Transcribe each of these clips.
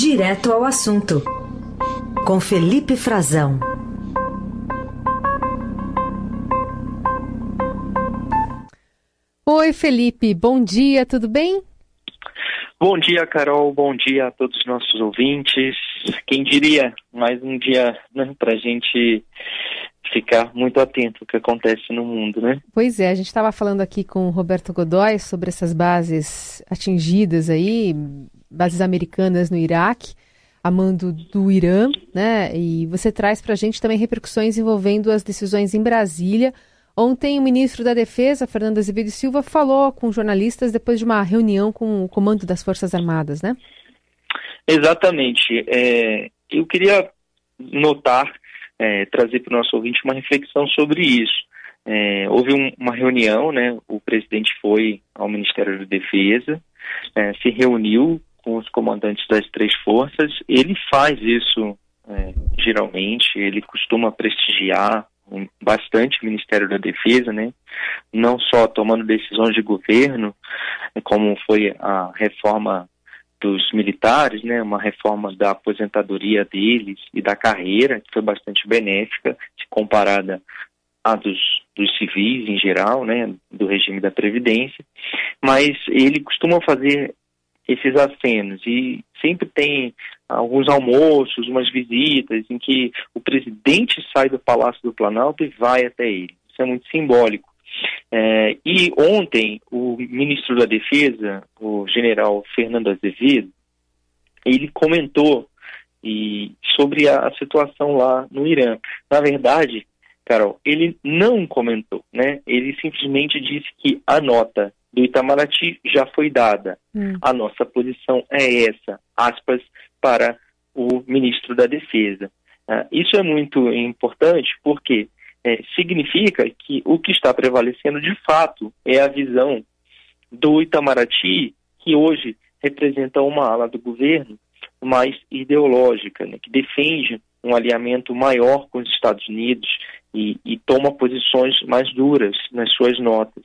Direto ao assunto, com Felipe Frazão. Oi, Felipe, bom dia, tudo bem? Bom dia, Carol, bom dia a todos os nossos ouvintes. Quem diria, mais um dia né, para a gente ficar muito atento ao que acontece no mundo, né? Pois é, a gente estava falando aqui com o Roberto Godoy sobre essas bases atingidas aí, bases americanas no Iraque, a mando do Irã, né? E você traz para a gente também repercussões envolvendo as decisões em Brasília. Ontem, o ministro da Defesa, Fernando Azevedo Silva, falou com jornalistas depois de uma reunião com o comando das Forças Armadas, né? Exatamente. É, eu queria notar, é, trazer para o nosso ouvinte uma reflexão sobre isso. É, houve um, uma reunião, né? O presidente foi ao Ministério da Defesa, é, se reuniu com os comandantes das três forças. Ele faz isso é, geralmente, ele costuma prestigiar bastante o Ministério da Defesa, né? Não só tomando decisões de governo, como foi a reforma dos militares, né? Uma reforma da aposentadoria deles e da carreira, que foi bastante benéfica, se comparada a dos, dos civis em geral, né? Do regime da Previdência. Mas ele costuma fazer esses acenos e sempre tem alguns almoços, umas visitas em que o presidente sai do Palácio do Planalto e vai até ele. Isso é muito simbólico. É, e ontem o ministro da Defesa, o general Fernando Azevedo, ele comentou e, sobre a, a situação lá no Irã. Na verdade, Carol, ele não comentou, né? Ele simplesmente disse que a nota do Itamaraty já foi dada. Hum. A nossa posição é essa, aspas, para o ministro da Defesa. Uh, isso é muito importante porque é, significa que o que está prevalecendo de fato é a visão do Itamaraty, que hoje representa uma ala do governo mais ideológica, né, que defende um alinhamento maior com os Estados Unidos e, e toma posições mais duras nas suas notas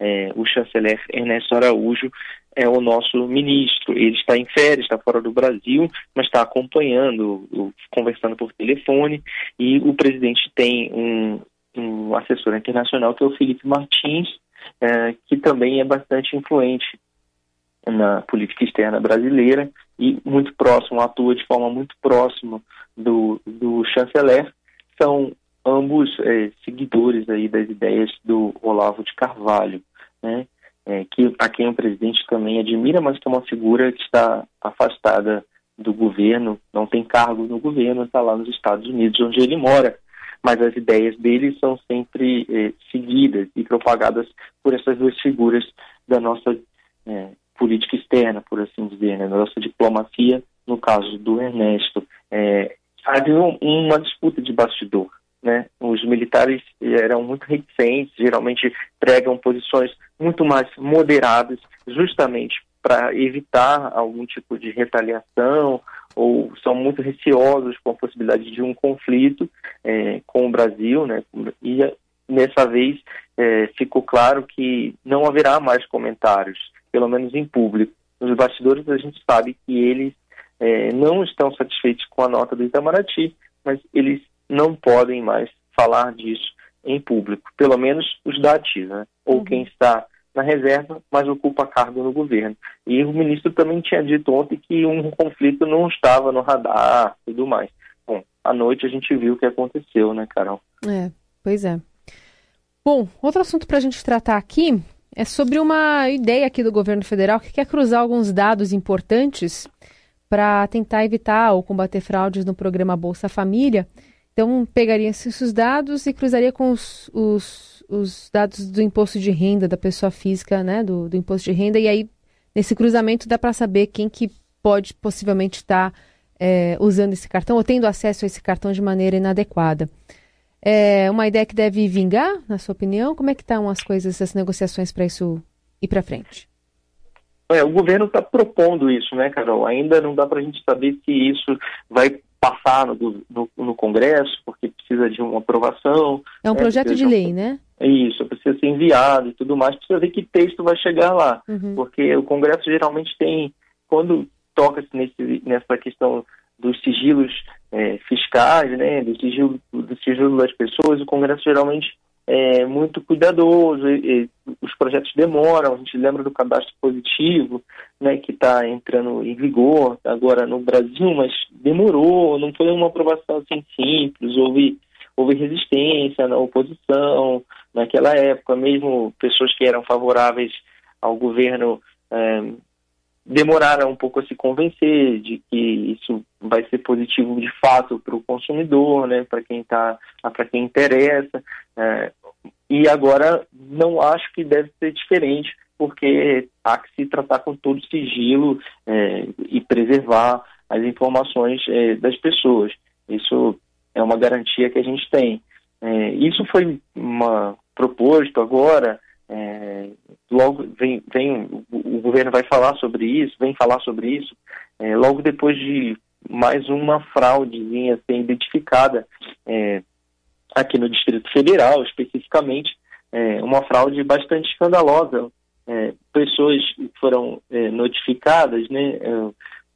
é, o chanceler Ernesto Araújo é o nosso ministro. Ele está em férias, está fora do Brasil, mas está acompanhando, conversando por telefone. E o presidente tem um, um assessor internacional que é o Felipe Martins, é, que também é bastante influente na política externa brasileira e muito próximo, atua de forma muito próxima do, do chanceler. São ambos é, seguidores aí das ideias do Olavo de Carvalho né, é, que a quem o presidente também admira, mas que é uma figura que está afastada do governo, não tem cargo no governo, está lá nos Estados Unidos, onde ele mora. Mas as ideias dele são sempre é, seguidas e propagadas por essas duas figuras da nossa é, política externa, por assim dizer, né, da nossa diplomacia, no caso do Ernesto. É, havia uma disputa de bastidor né? Os militares eram muito reticentes, geralmente pregam posições muito mais moderadas, justamente para evitar algum tipo de retaliação ou são muito receosos com a possibilidade de um conflito é, com o Brasil, né? E nessa vez é, ficou claro que não haverá mais comentários, pelo menos em público. Nos bastidores a gente sabe que eles é, não estão satisfeitos com a nota do Itamaraty, mas eles não podem mais falar disso em público, pelo menos os da ativa, né? ou uhum. quem está na reserva, mas ocupa cargo no governo. E o ministro também tinha dito ontem que um conflito não estava no radar e tudo mais. Bom, à noite a gente viu o que aconteceu, né, Carol? É, pois é. Bom, outro assunto para a gente tratar aqui é sobre uma ideia aqui do governo federal que quer cruzar alguns dados importantes para tentar evitar ou combater fraudes no programa Bolsa Família. Então, pegaria esses dados e cruzaria com os, os, os, dados do imposto de renda da pessoa física, né, do, do imposto de renda, e aí, nesse cruzamento, dá para saber quem que pode possivelmente estar tá, é, usando esse cartão ou tendo acesso a esse cartão de maneira inadequada. É uma ideia que deve vingar, na sua opinião? Como é que estão as coisas, as negociações para isso ir para frente? É, o governo está propondo isso, né, Carol? Ainda não dá para a gente saber se isso vai passar no, no, no, Congresso, porque precisa de uma aprovação. É um né, projeto de lei, né? Isso, precisa ser enviado e tudo mais, precisa ver que texto vai chegar lá, uhum. porque o Congresso geralmente tem, quando toca-se nessa questão dos sigilos é, fiscais, né, do sigilo, do sigilo das pessoas, o Congresso geralmente é muito cuidadoso, e, e, os projetos demoram, a gente lembra do cadastro positivo, né, que está entrando em vigor agora no Brasil, mas demorou, não foi uma aprovação assim simples, houve, houve resistência na oposição naquela época, mesmo pessoas que eram favoráveis ao governo é, demoraram um pouco a se convencer de que isso vai ser positivo de fato para o consumidor, né, para quem tá, para quem interessa. É, e agora não acho que deve ser diferente, porque há que se tratar com todo sigilo é, e preservar as informações é, das pessoas. Isso é uma garantia que a gente tem. É, isso foi uma, proposto agora é, logo vem, vem o, governo vai falar sobre isso, vem falar sobre isso, é, logo depois de mais uma fraudezinha ser identificada é, aqui no Distrito Federal, especificamente, é, uma fraude bastante escandalosa. É, pessoas foram é, notificadas né,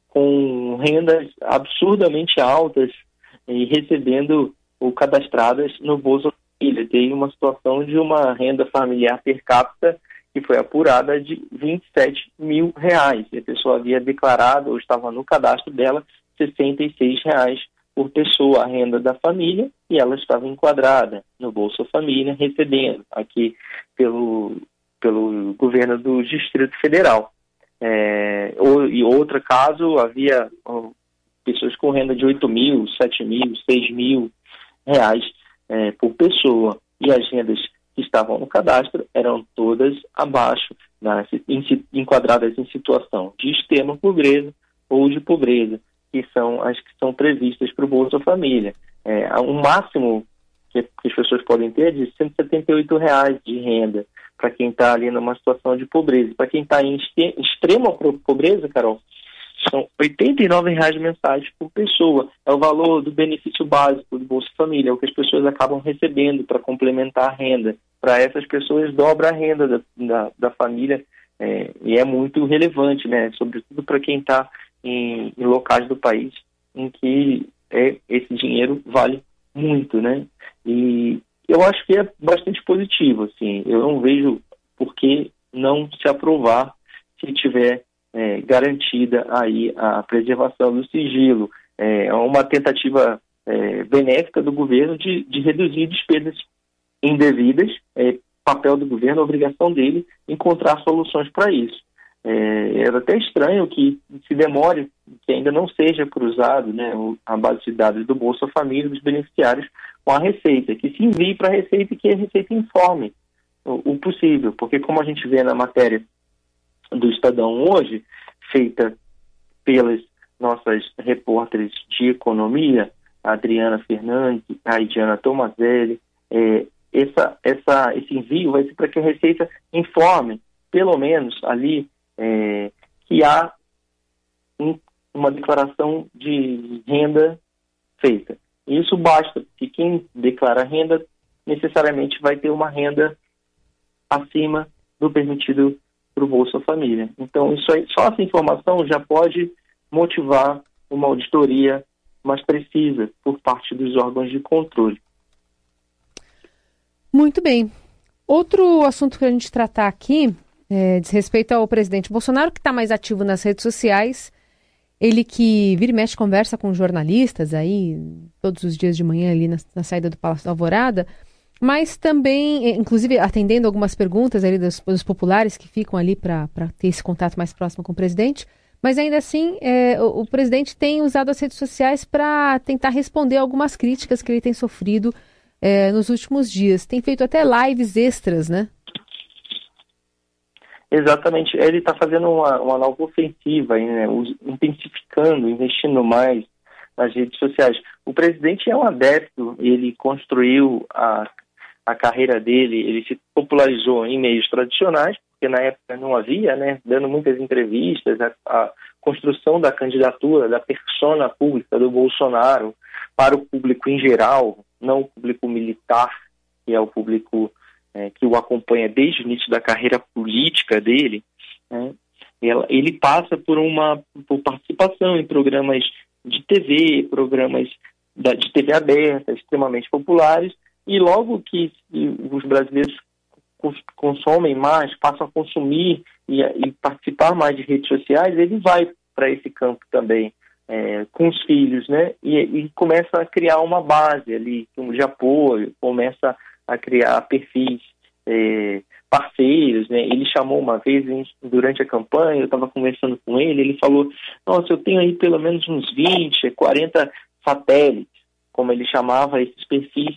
com rendas absurdamente altas e recebendo ou cadastradas no Bolsa Família. Teve uma situação de uma renda familiar per capita que foi apurada de 27 mil reais. A pessoa havia declarado ou estava no cadastro dela 66 reais por pessoa a renda da família e ela estava enquadrada no Bolsa Família recebendo aqui pelo, pelo governo do Distrito Federal. É, ou, e outro caso, havia pessoas com renda de 8 mil, 7 mil, 6 mil reais é, por pessoa. E as rendas que estavam no cadastro eram todas abaixo, né, enquadradas em situação de extrema pobreza ou de pobreza, que são as que são previstas para o Bolsa Família. É, o máximo que, que, as pessoas podem ter é de 178 reais de renda para quem está ali numa situação de pobreza. Para quem está em extrema pobreza, Carol, são R$ 89,00 mensais por pessoa. É o valor do benefício básico do Bolsa Família, é o que as pessoas acabam recebendo para complementar a renda. Para essas pessoas, dobra a renda da, da, da família é, e é muito relevante, né? sobretudo para quem está em, em, locais do país em que é, esse dinheiro vale muito. Né? E eu acho que é bastante positivo. Assim. Eu não vejo por que não se aprovar se tiver é, garantida aí a preservação do sigilo. É uma tentativa é, benéfica do governo de, de reduzir despesas indevidas, é, papel do governo, obrigação dele encontrar soluções para isso. É, era até estranho que se demore, que ainda não seja cruzado né, a base de dados do Bolsa Família dos beneficiários com a Receita, que se envie para a Receita e que a Receita informe o, o possível, porque como a gente vê na matéria do Estadão hoje, feita pelas nossas repórteres de economia, Adriana Fernandes, a Diana Tomazelli, é, essa, essa, esse envio vai ser para que a Receita informe, pelo menos ali, é, que há um, uma declaração de renda feita. Isso basta, porque quem declara renda necessariamente vai ter uma renda acima do permitido para o Bolsa Família. Então, isso aí, só essa informação já pode motivar uma auditoria mais precisa por parte dos órgãos de controle. Muito bem. Outro assunto que a gente tratar aqui é, diz respeito ao presidente Bolsonaro, que está mais ativo nas redes sociais. Ele que vira e mexe conversa com jornalistas aí todos os dias de manhã ali na, na saída do Palácio da Alvorada mas também, eh, inclusive, atendendo algumas perguntas ali dos, dos populares que ficam ali para ter esse contato mais próximo com o presidente. Mas ainda assim, é, o, o, presidente tem usado as redes sociais para tentar responder algumas críticas que ele tem sofrido é, nos últimos dias. Tem feito até lives extras, né? Exatamente. Ele está fazendo uma, uma nova ofensiva, né? intensificando, investindo mais nas redes sociais. O presidente é um adepto, ele construiu a a carreira dele, ele se popularizou em meios tradicionais, porque na época não havia, né, dando muitas entrevistas, a, a construção da candidatura, da persona pública do Bolsonaro para o público em geral, não o público militar, que é o público é, que o acompanha desde o início da carreira política dele, né, ele passa por uma por participação em programas de TV, programas de TV aberta, extremamente populares, e logo que os brasileiros consomem mais, passam a consumir e, e participar mais de redes sociais, ele vai para esse campo também é, com os filhos, né? E, e, começa a criar uma base ali de apoio, começa a criar perfis é, parceiros, né? Ele chamou uma vez durante a campanha, eu estava conversando com ele, ele falou: Nossa, eu tenho aí pelo menos uns 20, 40 satélites, como ele chamava esses perfis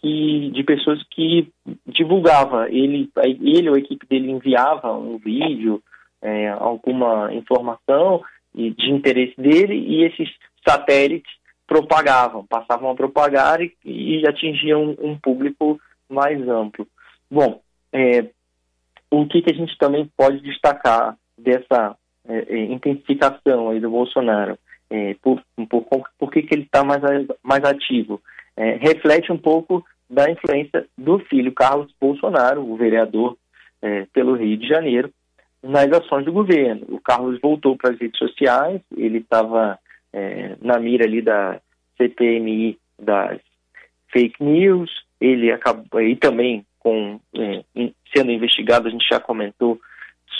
que, de pessoas que divulgava. Ele, ele ou a equipe dele enviava um vídeo, é, alguma informação de interesse dele e esses satélites propagavam, passavam a propagar e, e atingiam um, público mais amplo. Bom, é, o que, que a gente também pode destacar dessa é, é intensificação aí do Bolsonaro? É, por, por, por que, que ele está mais, mais ativo? É, reflete um pouco da influência do filho Carlos Bolsonaro, o vereador é, pelo Rio de Janeiro, nas ações do governo. O Carlos voltou para as redes sociais, ele estava é, na mira ali da CPMI das fake news, ele acabou e também com é, sendo investigado, a gente já comentou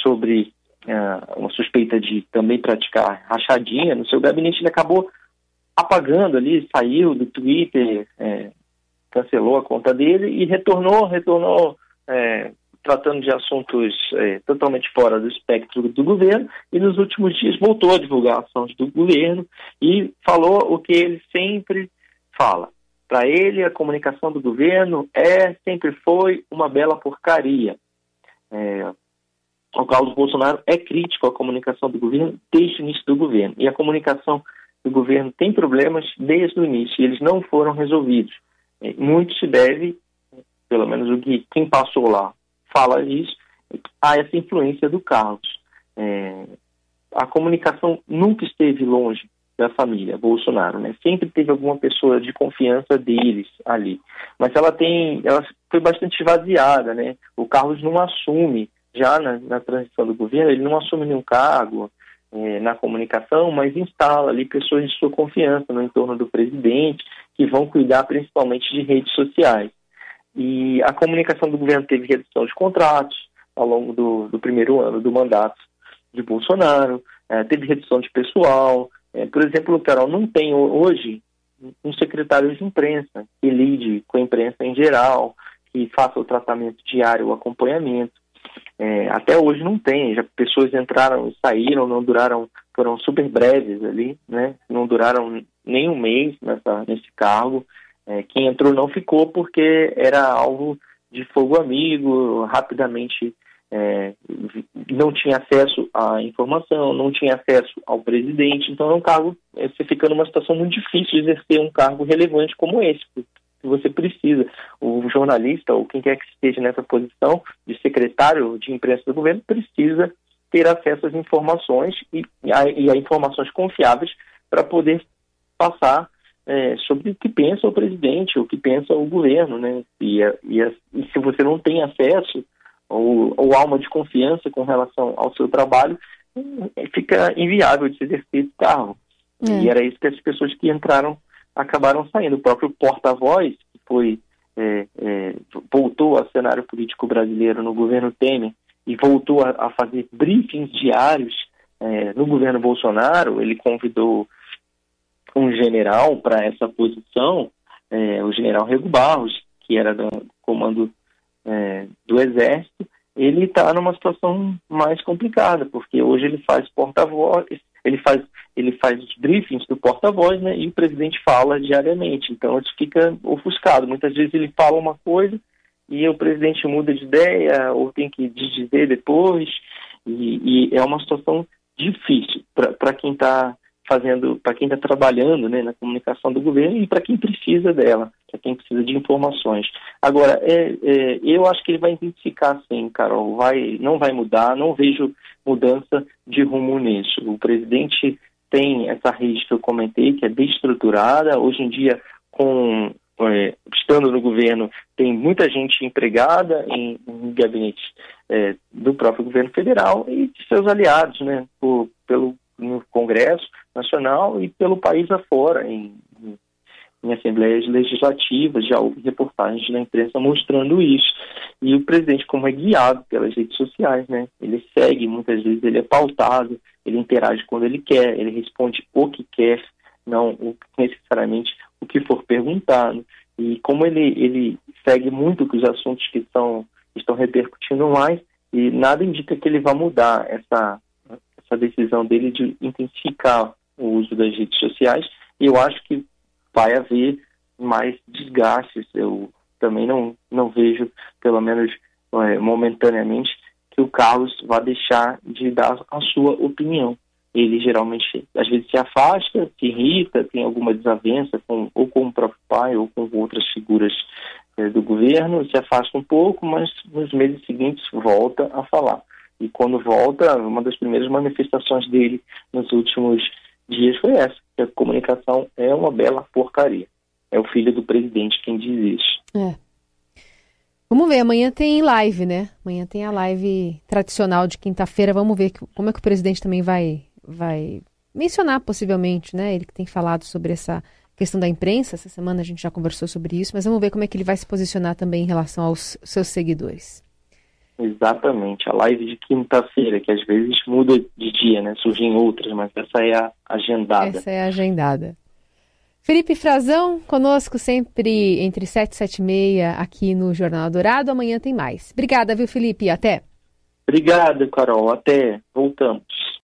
sobre é, uma suspeita de também praticar rachadinha no seu gabinete, ele acabou apagando ali, saiu do Twitter, é, cancelou a conta dele e retornou, retornou é, tratando de assuntos é, totalmente fora do espectro do governo, e nos últimos dias voltou a divulgar ações do governo e falou o que ele sempre fala. Para ele, a comunicação do governo é, sempre foi, uma bela porcaria. É, o Carlos Bolsonaro é crítico à comunicação do governo desde o início do governo. E a comunicação do governo tem problemas desde o início, e eles não foram resolvidos. É, muito se deve, pelo menos o que quem passou lá fala isso, a essa influência do Carlos. É, a comunicação nunca esteve longe da família Bolsonaro, né? Sempre teve alguma pessoa de confiança deles ali, mas ela tem, ela foi bastante esvaziada, né? O Carlos não assume já na, na transição do governo, ele não assume nenhum cargo é, na comunicação, mas instala ali pessoas de sua confiança no entorno do presidente que vão cuidar principalmente de redes sociais. E a comunicação do governo teve redução de contratos ao longo do, do primeiro ano do mandato de Bolsonaro, é, teve redução de pessoal. É, por exemplo, o Carol não tem hoje um secretário de imprensa que lide com a imprensa em geral, que faça o tratamento diário, o acompanhamento. É, até hoje não tem, já pessoas entraram e saíram, não duraram, foram super breves ali, né? Não duraram nem um mês nessa, nesse cargo. É, quem entrou não ficou porque era alvo de fogo amigo, rapidamente é, não tinha acesso à informação, não tinha acesso ao presidente, então é um cargo, é, você fica numa situação muito difícil de exercer um cargo relevante como esse, que você precisa. O jornalista, ou quem quer que esteja nessa posição de secretário de imprensa do governo, precisa ter acesso às informações e a, e a informações confiáveis para poder passar é, sobre o que pensa o presidente, o que pensa o governo, né? E, e, e se você não tem acesso ou, ou alma de confiança com relação ao seu trabalho, fica inviável de se exercer esse cargo. É. E era isso que as pessoas que entraram acabaram saindo. O próprio porta-voz, que foi é, é, voltou ao cenário político brasileiro no governo Temer e voltou a, a fazer briefings diários é, no governo Bolsonaro, ele convidou um general para essa posição, é, o general Rego Barros, que era do comando é, do Exército, ele está numa situação mais complicada, porque hoje ele faz porta-voz, ele faz, ele faz os briefings do porta-voz, né, e o presidente fala diariamente, então isso fica ofuscado. Muitas vezes ele fala uma coisa e o presidente muda de ideia, ou tem que dizer depois, e, e é uma situação difícil para quem está fazendo, para quem está trabalhando né, na comunicação do governo e para quem precisa dela, para quem precisa de informações. Agora, é, é, eu acho que ele vai intensificar sim, Carol, vai, não vai mudar, não vejo mudança de rumo nisso. O presidente tem essa rede que eu comentei, que é bem estruturada, hoje em dia, com é, estando no governo, tem muita gente empregada em, em gabinetes é, do próprio governo federal e de seus aliados, né, por, pelo, no, Congresso Nacional e pelo país afora, em, em assembleias legislativas, já houve reportagens na imprensa mostrando isso. E o presidente, como é guiado pelas redes sociais, né? Ele segue, muitas vezes ele é pautado, ele interage quando ele quer, ele responde o que quer, não necessariamente o que for perguntado. E como ele, ele segue muito os assuntos que estão, estão repercutindo mais, e nada indica que ele vá mudar essa, essa decisão dele de intensificar o uso das redes sociais. E eu acho que vai haver mais desgastes. Eu também não, não vejo, pelo menos é, momentaneamente, que o Carlos vá deixar de dar a sua opinião. Ele geralmente, às vezes, se afasta, se irrita, tem alguma desavença com, ou com o próprio pai ou com outras figuras é, do governo, se afasta um pouco, mas nos meses seguintes volta a falar. E quando volta, uma das primeiras manifestações dele nos últimos dias foi essa, que a comunicação é uma bela porcaria. É o filho do presidente quem diz isso. É. Vamos ver, amanhã tem live, né? Amanhã tem a live tradicional de quinta-feira. Vamos ver como é que o presidente também vai, vai mencionar, possivelmente, né? Ele que tem falado sobre essa questão da imprensa. Essa semana a gente já conversou sobre isso, mas vamos ver como é que ele vai se posicionar também em relação aos seus seguidores. Exatamente, a live de quinta-feira, que às vezes muda de dia, né? Surgem outras, mas essa é a agendada. Essa é a agendada. Felipe Frazão, conosco sempre entre 7 e 7 e meia aqui no Jornal Dourado. Amanhã tem mais. Obrigada, viu, Felipe? Até. Obrigado, Carol. Até. Voltamos.